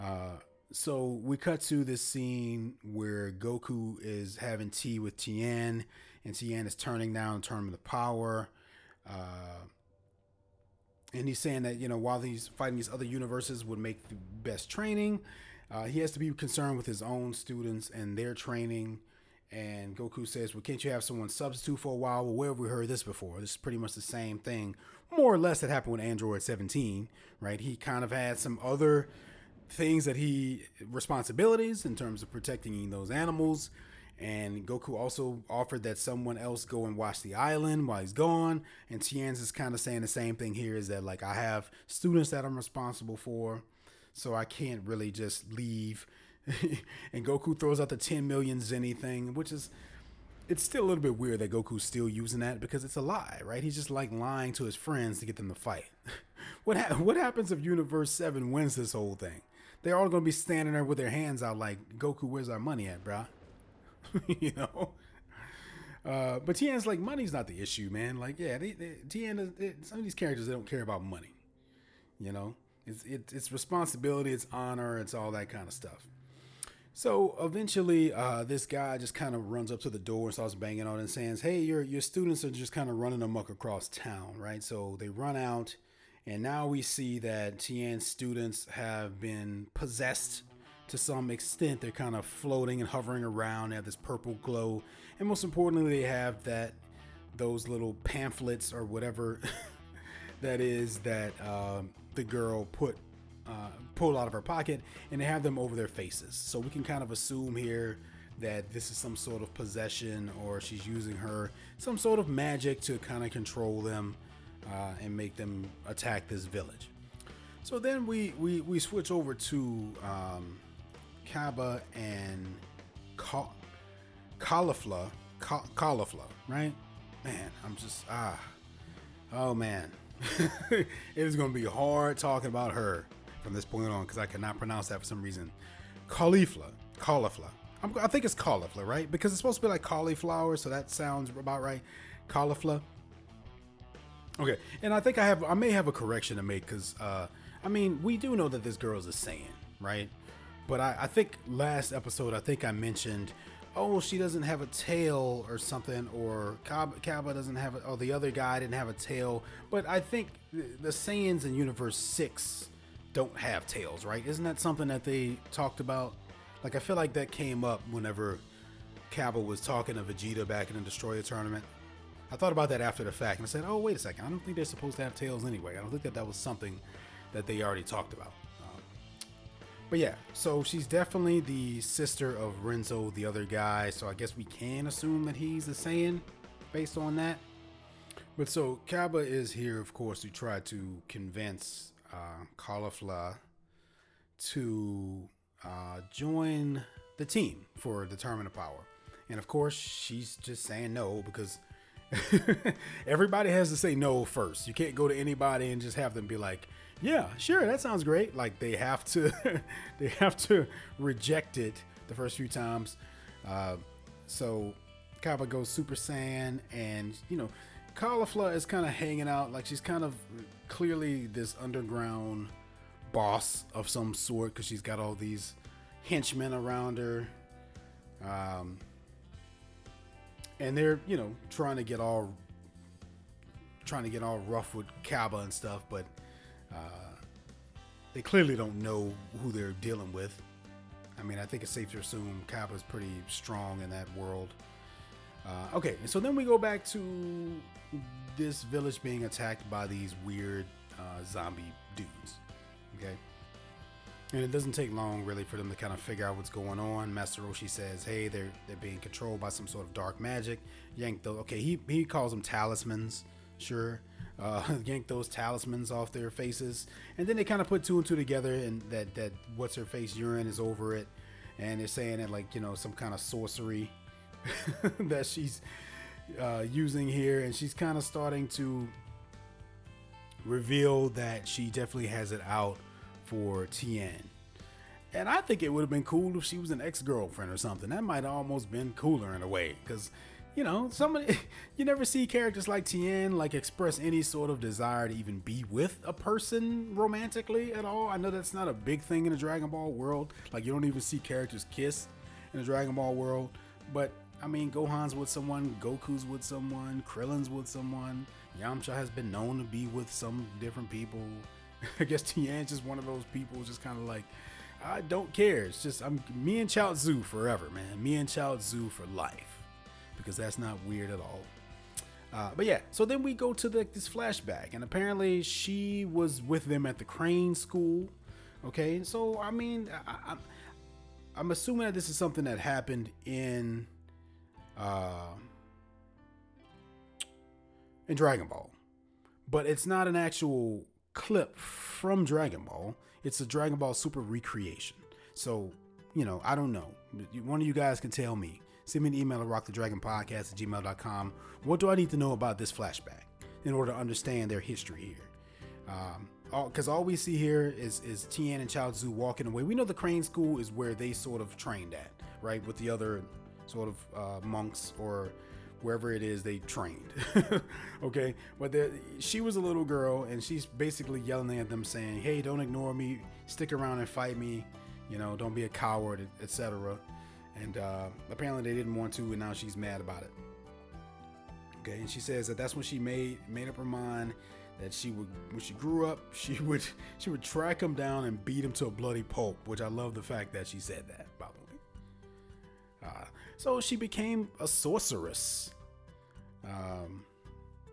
Uh, so we cut to this scene where Goku is having tea with Tien, and Tien is turning down the tournament of power. Uh, and he's saying that you know while he's fighting these other universes would make the best training, uh, he has to be concerned with his own students and their training and Goku says, Well, can't you have someone substitute for a while? Well, where have we heard this before? This is pretty much the same thing, more or less, that happened with Android 17, right? He kind of had some other things that he, responsibilities in terms of protecting those animals. And Goku also offered that someone else go and watch the island while he's gone. And Tien's is kind of saying the same thing here is that, like, I have students that I'm responsible for, so I can't really just leave and Goku throws out the 10 million Zenny thing, which is it's still a little bit weird that Goku's still using that because it's a lie, right? He's just like lying to his friends to get them to fight. what ha- what happens if Universe 7 wins this whole thing? They're all going to be standing there with their hands out like, "Goku, where's our money at, bro?" you know? Uh, but Tien's like, money's not the issue, man. Like, yeah, they, they, Tien, they, some of these characters, they don't care about money. You know? It's, it, it's responsibility, it's honor, it's all that kind of stuff. So eventually, uh, this guy just kind of runs up to the door and starts banging on it and saying, "Hey, your your students are just kind of running amok across town, right?" So they run out, and now we see that Tien's students have been possessed to some extent. They're kind of floating and hovering around. They have this purple glow, and most importantly, they have that those little pamphlets or whatever that is that um, the girl put uh, pulled out of her pocket, and have them over their faces. So we can kind of assume here that this is some sort of possession, or she's using her some sort of magic to kind of control them uh, and make them attack this village. So then we we, we switch over to um, Cabba and Ka- Caulifla, Ca- Caulifla, right? Man, I'm just ah, oh man, it is going to be hard talking about her from this point on because I cannot pronounce that for some reason. Caulifla, caulifla. I'm, i think it's caulifla, right? Because it's supposed to be like cauliflower, so that sounds about right. Caulifla. Okay, and I think I have I may have a correction to make because uh, I mean we do know that this girl is a Saiyan, right? But I, I think last episode I think I mentioned oh, she doesn't have a tail or something, or Cabba, doesn't have it, or the other guy didn't have a tail. But I think the, the Saiyans in Universe 6 don't have tails, right? Isn't that something that they talked about? Like, I feel like that came up whenever Cabba was talking to Vegeta back in the Destroyer tournament. I thought about that after the fact and I said, oh, wait a second. I don't think they're supposed to have tails anyway. I don't think that that was something that they already talked about. Um, but yeah, so she's definitely the sister of Renso, the other guy. So I guess we can assume that he's a Saiyan based on that. But so Cabba is here, of course, to try to convince uh, Caulifla to uh, join the team for the Power. And of course, she's just saying no because everybody has to say no first. You can't go to anybody and just have them be like, yeah, sure, that sounds great. Like they have to, they have to reject it the first few times. Uh, so Cabba goes Super Saiyan, and you know, Caulifla is kind of hanging out. Like she's kind of clearly this underground boss of some sort because she's got all these henchmen around her. Um, and they're you know trying to get all trying to get all rough with Cabba and stuff, but uh, they clearly don't know who they're dealing with. I mean, I think it's safe to assume Cabba's pretty strong in that world. Uh, okay, so then we go back to this village being attacked by these weird uh, zombie dudes. Okay. And it doesn't take long really for them to kind of figure out what's going on. Master Roshi says, "Hey, they're they're being controlled by some sort of dark magic." Yank though, okay, he he calls them talismans, sure uh, yank those talismans off their faces, and then they kind of put two and two together, and that that what's her face Yurin is over it, and they're saying that like you know some kind of sorcery that she's uh, using here, and she's kind of starting to reveal that she definitely has it out for Tien. And I think it would have been cool if she was an ex girlfriend or something. That might have almost been cooler in a way, because you know, somebody you never see characters like Tien like express any sort of desire to even be with a person romantically at all. I know that's not a big thing in the Dragon Ball world. Like you don't even see characters kiss in the Dragon Ball world. But I mean, Gohan's with someone, Goku's with someone, Krillin's with someone. Yamcha has been known to be with some different people. I guess Tien's just one of those people, just kind of like, I don't care. It's just I'm me and Chaozu forever, man. Me and Chaozu for life because that's not weird at all. Uh, but yeah, so then we go to the, this flashback, and apparently she was with them at the Crane School. Okay, so I mean, I, I, am assuming that this is something that happened in uh, in Dragon Ball, but it's not an actual clip from Dragon Ball. It's a Dragon Ball Super recreation. So you know, I don't know. One of you guys can tell me send me an email at rockthedragonpodcast at gmail.com. What do I need to know about this flashback in order to understand their history here? Because um, all, all, we see here is is Tien and Chaozu walking away. We know the Crane School is where they sort of trained at, right, with the other sort of uh, monks or wherever it is they trained. okay, but she was a little girl and she's basically yelling at them, saying, "Hey, don't ignore me. Stick around and fight me. You know, don't be a coward, etc." and uh, apparently they didn't want to, and now she's mad about it. Okay, and she says that that's when she made made up her mind that she would, when she grew up, she would she would track him down and beat him to a bloody pulp. Which I love the fact that she said that, by the way. Uh, so she became a sorceress. Um,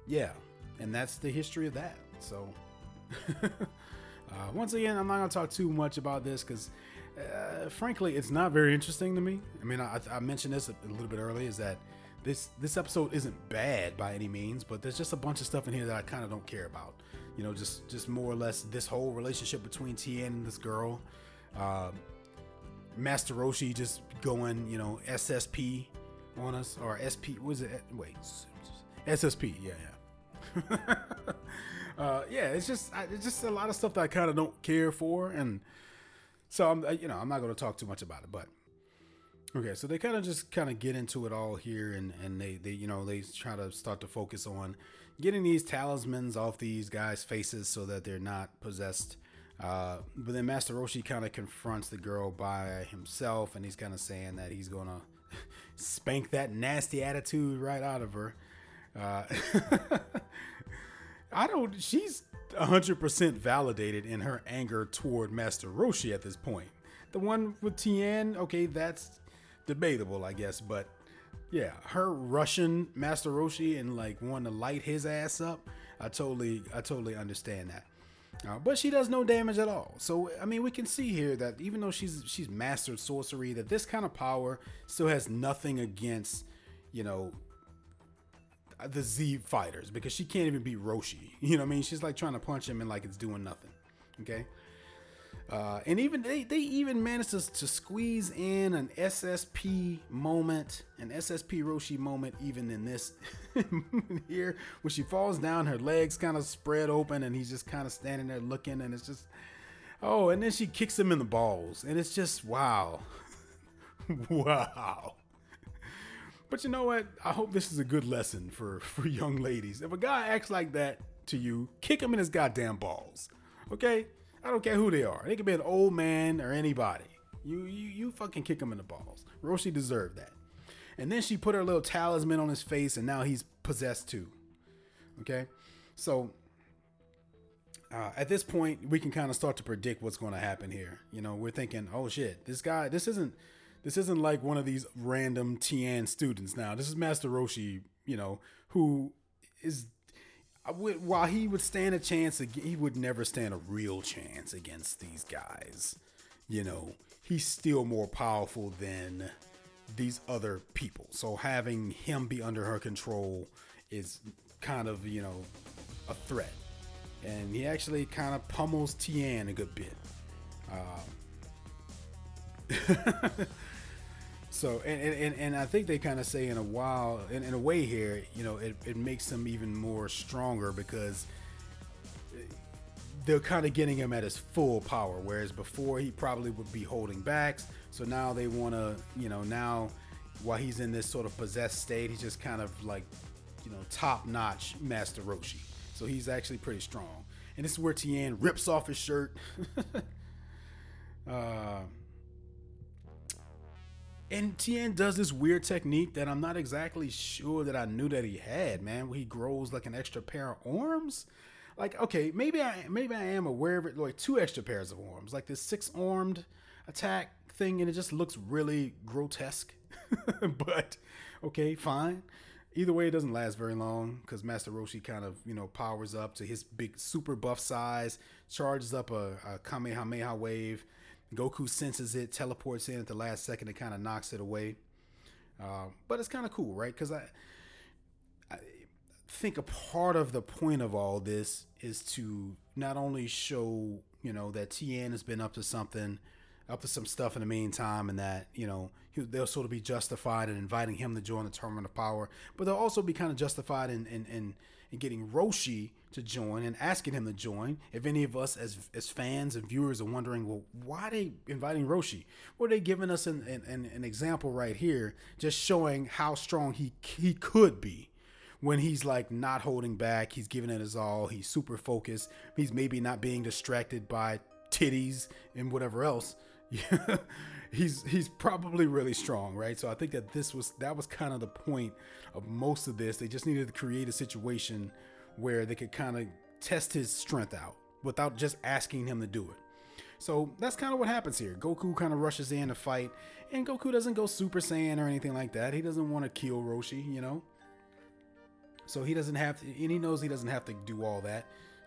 yeah, and that's the history of that. So, uh, once again, I'm not gonna talk too much about this because, uh, frankly, it's not very interesting to me. I mean, I, I mentioned this a, a little bit earlier. Is that this this episode isn't bad by any means, but there's just a bunch of stuff in here that I kind of don't care about. You know, just just more or less this whole relationship between Tien and this girl. Uh, Master Roshi just going, you know, SSP on us or SP. Was it? Wait, SSP. Yeah, yeah. uh, yeah, it's just it's just a lot of stuff that I kind of don't care for, and so I'm you know I'm not going to talk too much about it, but okay. So they kind of just kind of get into it all here, and and they they you know they try to start to focus on getting these talismans off these guys' faces so that they're not possessed. Uh, but then Master Roshi kind of confronts the girl by himself, and he's kind of saying that he's gonna spank that nasty attitude right out of her. Uh, I don't. She's 100% validated in her anger toward Master Roshi at this point. The one with Tien, okay, that's debatable, I guess, but yeah, her Russian Master Roshi and like wanting to light his ass up, I totally, I totally understand that. Uh, but she does no damage at all. So I mean, we can see here that even though she's she's mastered sorcery, that this kind of power still has nothing against, you know, the Z fighters because she can't even beat Roshi. You know what I mean? She's like trying to punch him and like it's doing nothing. Okay. Uh, and even they, they even managed to, to squeeze in an SSP moment, an SSP Roshi moment, even in this here, when she falls down, her legs kind of spread open, and he's just kind of standing there looking, and it's just, oh, and then she kicks him in the balls, and it's just wow, wow. But you know what? I hope this is a good lesson for for young ladies. If a guy acts like that to you, kick him in his goddamn balls. Okay? I don't care who they are. They could be an old man or anybody. You you you fucking kick him in the balls. Roshi deserved that. And then she put her little talisman on his face, and now he's possessed too. Okay, so uh, at this point, we can kind of start to predict what's going to happen here. You know, we're thinking, oh shit, this guy, this isn't, this isn't like one of these random Tien students. Now, this is Master Roshi. You know, who is would, while he would stand a chance, he would never stand a real chance against these guys. You know, he's still more powerful than these other people. So having him be under her control is kind of, you know, a threat. And he actually kind of pummels Tien a good bit. Uh, So and, and, and I think they kind of say in a while in, in a way here, you know, it, it makes them even more stronger because they're kind of getting him at his full power, whereas before he probably would be holding backs. So now they want to, you know, now while he's in this sort of possessed state, he's just kind of like, you know, top notch Master Roshi. So he's actually pretty strong. And this is where Tien rips off his shirt. uh, and Tien does this weird technique that I'm not exactly sure that I knew that he had, man. Where he grows like an extra pair of arms. Like, okay, maybe I maybe I am aware of it, like two extra pairs of arms, like this six armed attack thing, and it just looks really grotesque. but okay, fine. Either way, it doesn't last very long because Master Roshi kind of you know powers up to his big super buff size, charges up a, a Kamehameha wave Goku senses it, teleports in at the last second, and kind of knocks it away. Uh, but it's kind of cool, right? Because I, I think a part of the point of all this is to not only show, you know, that Tien has been up to something, up to some stuff in the meantime, and that, you know, they'll sort of be justified in inviting him to join the Tournament of Power, but they'll also be kind of justified in, in, in and getting Roshi to join and asking him to join. If any of us as as fans and viewers are wondering, well, why are they inviting Roshi? Well, they giving us an, an, an example right here, just showing how strong he he could be when he's like not holding back. He's giving it his all. He's super focused. He's maybe not being distracted by titties and whatever else. he's he's probably really strong, right? So I think that this was that was kind of the point of most of this. They just needed to create a situation where they could kind of test his strength out without just asking him to do it. So that's kind of what happens here. Goku kind of rushes in to fight, and Goku doesn't go Super Saiyan or anything like that. He doesn't want to kill Roshi, you know. So he doesn't have to, and he knows he doesn't have to do all that.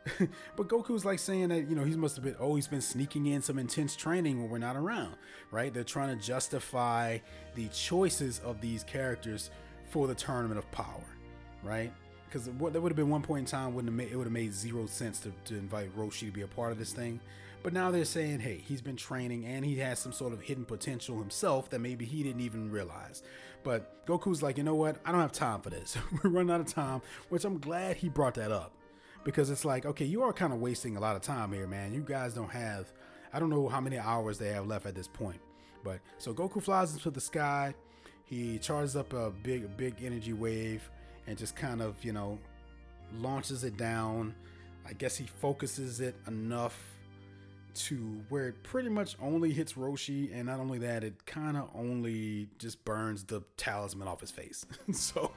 but Goku's like saying that, you know, he must have been, oh, he's been sneaking in some intense training when we're not around, right? They're trying to justify the choices of these characters for the tournament of power, right? Because what there would have been one point in time wouldn't have made, it would have made zero sense to, to invite Roshi to be a part of this thing. But now they're saying, hey, he's been training and he has some sort of hidden potential himself that maybe he didn't even realize. But Goku's like, you know what? I don't have time for this. We're running out of time, which I'm glad he brought that up because it's like, okay, you are kind of wasting a lot of time here, man. You guys don't have, I don't know how many hours they have left at this point. But so Goku flies into the sky. He charges up a big, big energy wave and just kind of, you know, launches it down. I guess he focuses it enough to where it pretty much only hits Roshi, and not only that, it kind of only just burns the talisman off his face. so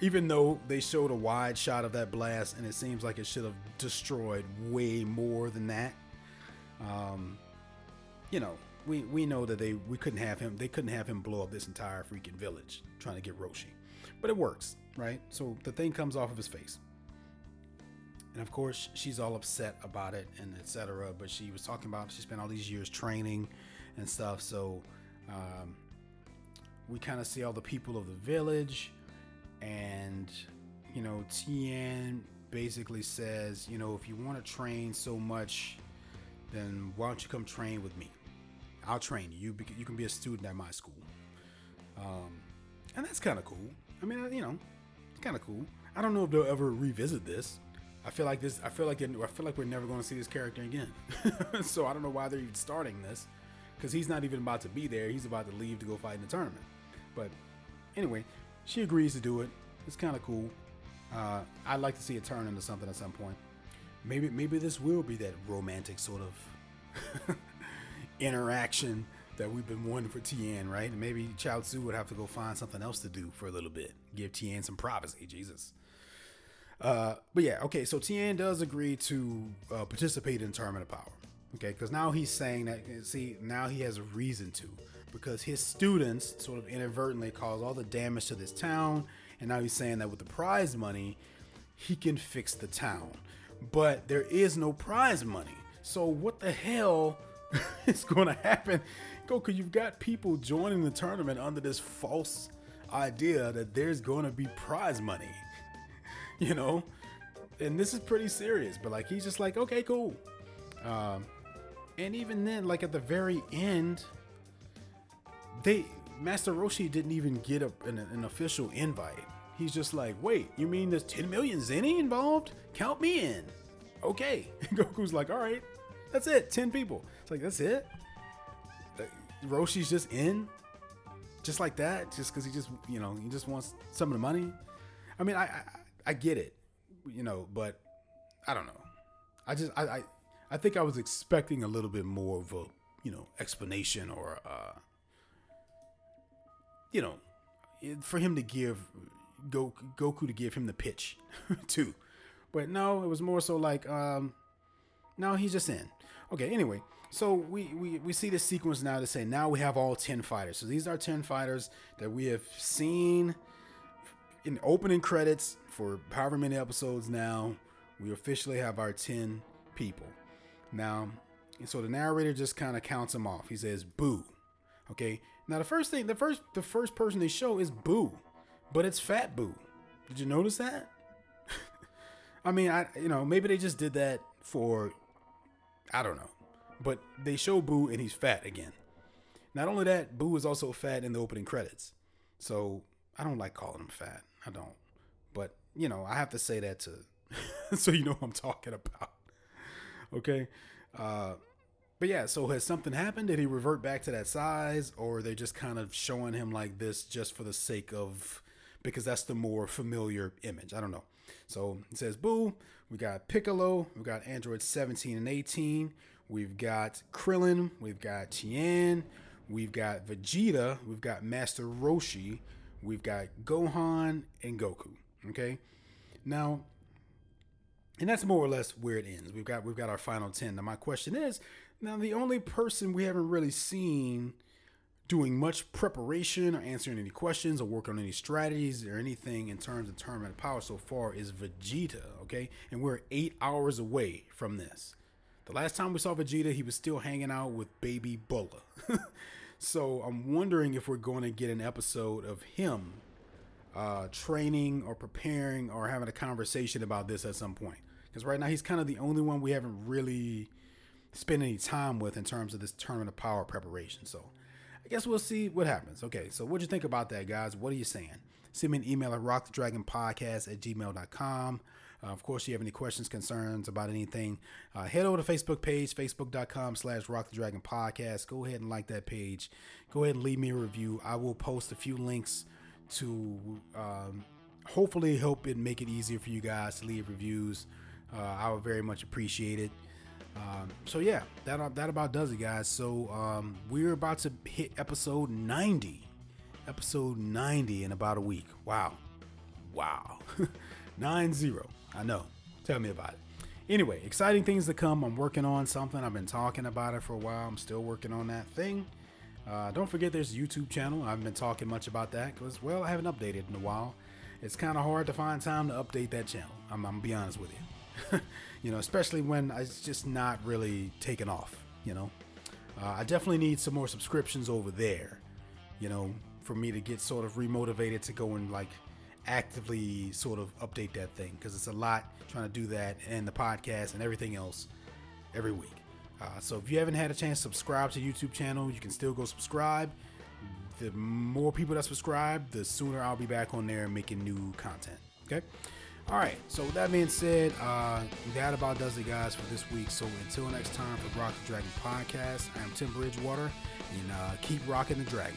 even though they showed a wide shot of that blast and it seems like it should have destroyed way more than that um, you know we we know that they we couldn't have him they couldn't have him blow up this entire freaking village trying to get roshi. But it works right? So the thing comes off of his face. And of course she's all upset about it and etc but she was talking about she spent all these years training and stuff so um, we kind of see all the people of the village and you know Tien basically says, you know, if you want to train so much, then why don't you come train with me? I'll train you. You, you can be a student at my school. Um, and that's kind of cool. I mean, you know, it's kind of cool. I don't know if they'll ever revisit this. I feel like this. I feel like I feel like we're never going to see this character again. so I don't know why they're even starting this, because he's not even about to be there. He's about to leave to go fight in the tournament. But anyway, she agrees to do it. It's kind of cool. Uh, I'd like to see it turn into something at some point. Maybe maybe this will be that romantic sort of interaction that we've been wanting for Tien, right? And maybe Chaozu would have to go find something else to do for a little bit. Give Tien some privacy, Jesus. Uh, but yeah, okay, so Tien does agree to uh, participate in Tournament of Power. Okay, because now he's saying that, see, now he has a reason to because his students sort of inadvertently caused all the damage to this town. And now he's saying that with the prize money, he can fix the town. But there is no prize money. So what the hell is going to happen? Goku, you've got people joining the tournament under this false idea that there's going to be prize money. you know? And this is pretty serious, but like he's just like, okay, cool. Um, and even then, like at the very end, they Master Roshi didn't even get a, an, an, official invite. He's just like, wait, you mean there's 10 million Zenny involved? Count me in. Okay. Goku's like, all right, that's it. 10 people. It's like, that's it? Uh, Roshi's just in? Just like that? Just because he just, you know, he just wants some of the money? I mean, I, I, I get it, you know, but I don't know. I just, I, I, I think I was expecting a little bit more of a, you know, explanation or, uh, you know, for him to give Goku, to give him the pitch too. But no, it was more so like, um, no, he's just in. Okay, anyway, so we, we, we see this sequence now to say now we have all 10 fighters. So these are 10 fighters that we have seen in opening credits for however many episodes now. We officially have our 10 people. Now, and so the narrator just kind of counts them off. He says, boo. Okay, now the first thing, the first the first person they show is Boo, but it's Fat Boo. Did you notice that? I mean, I you know maybe they just did that for I don't know, but they show Boo and he's fat again. Not only that, Boo is also fat in the opening credits. So I don't like calling him fat. I don't. But you know, I have to say that to so you know what I'm talking about. Okay. Uh but yeah, so has something happened? Did he revert back to that size, or they just kind of showing him like this just for the sake of because that's the more familiar image? I don't know. So it says Boo. We got Piccolo. We got Android 17 and 18. We've got Krillin. We've got Tien. We've got Vegeta. We've got Master Roshi. We've got Gohan and Goku. Okay. Now, and that's more or less where it ends. We've got we've got our final ten. Now my question is, now, the only person we haven't really seen doing much preparation or answering any questions or working on any strategies or anything in terms of tournament power so far is Vegeta, okay? And we're eight hours away from this. The last time we saw Vegeta, he was still hanging out with baby Bulla. so I'm wondering if we're going to get an episode of him uh, training or preparing or having a conversation about this at some point. Because right now he's kind of the only one we haven't really spent any time with in terms of this tournament of power preparation. So I guess we'll see what happens. Okay, so what'd you think about that, guys? What are you saying? Send me an email at rockthedragonpodcast at gmail.com. Uh, of course, if you have any questions, concerns about anything, uh, head over to Facebook page, facebook.com slash rockthedragonpodcast. Go ahead and like that page. Go ahead and leave me a review. I will post a few links to um, hopefully help it make it easier for you guys to leave reviews. Uh, I would very much appreciate it. Um, so yeah, that that about does it, guys. So um, we're about to hit episode 90, episode 90 in about a week. Wow, wow, nine zero. I know. Tell me about it. Anyway, exciting things to come. I'm working on something. I've been talking about it for a while. I'm still working on that thing. Uh, don't forget there's a YouTube channel. I haven't been talking much about that because, well, I haven't updated in a while. It's kind of hard to find time to update that channel. I'm, I'm gonna be honest with you. you know, especially when it's just not really taking off. You know, uh, I definitely need some more subscriptions over there. You know, for me to get sort of remotivated to go and like actively sort of update that thing because it's a lot trying to do that and the podcast and everything else every week. Uh, so if you haven't had a chance to subscribe to YouTube channel, you can still go subscribe. The more people that subscribe, the sooner I'll be back on there making new content. Okay. All right. So with that being said, uh, that about does it, guys, for this week. So until next time for Rock the Dragon podcast, I am Tim Bridgewater, and uh, keep rocking the dragon.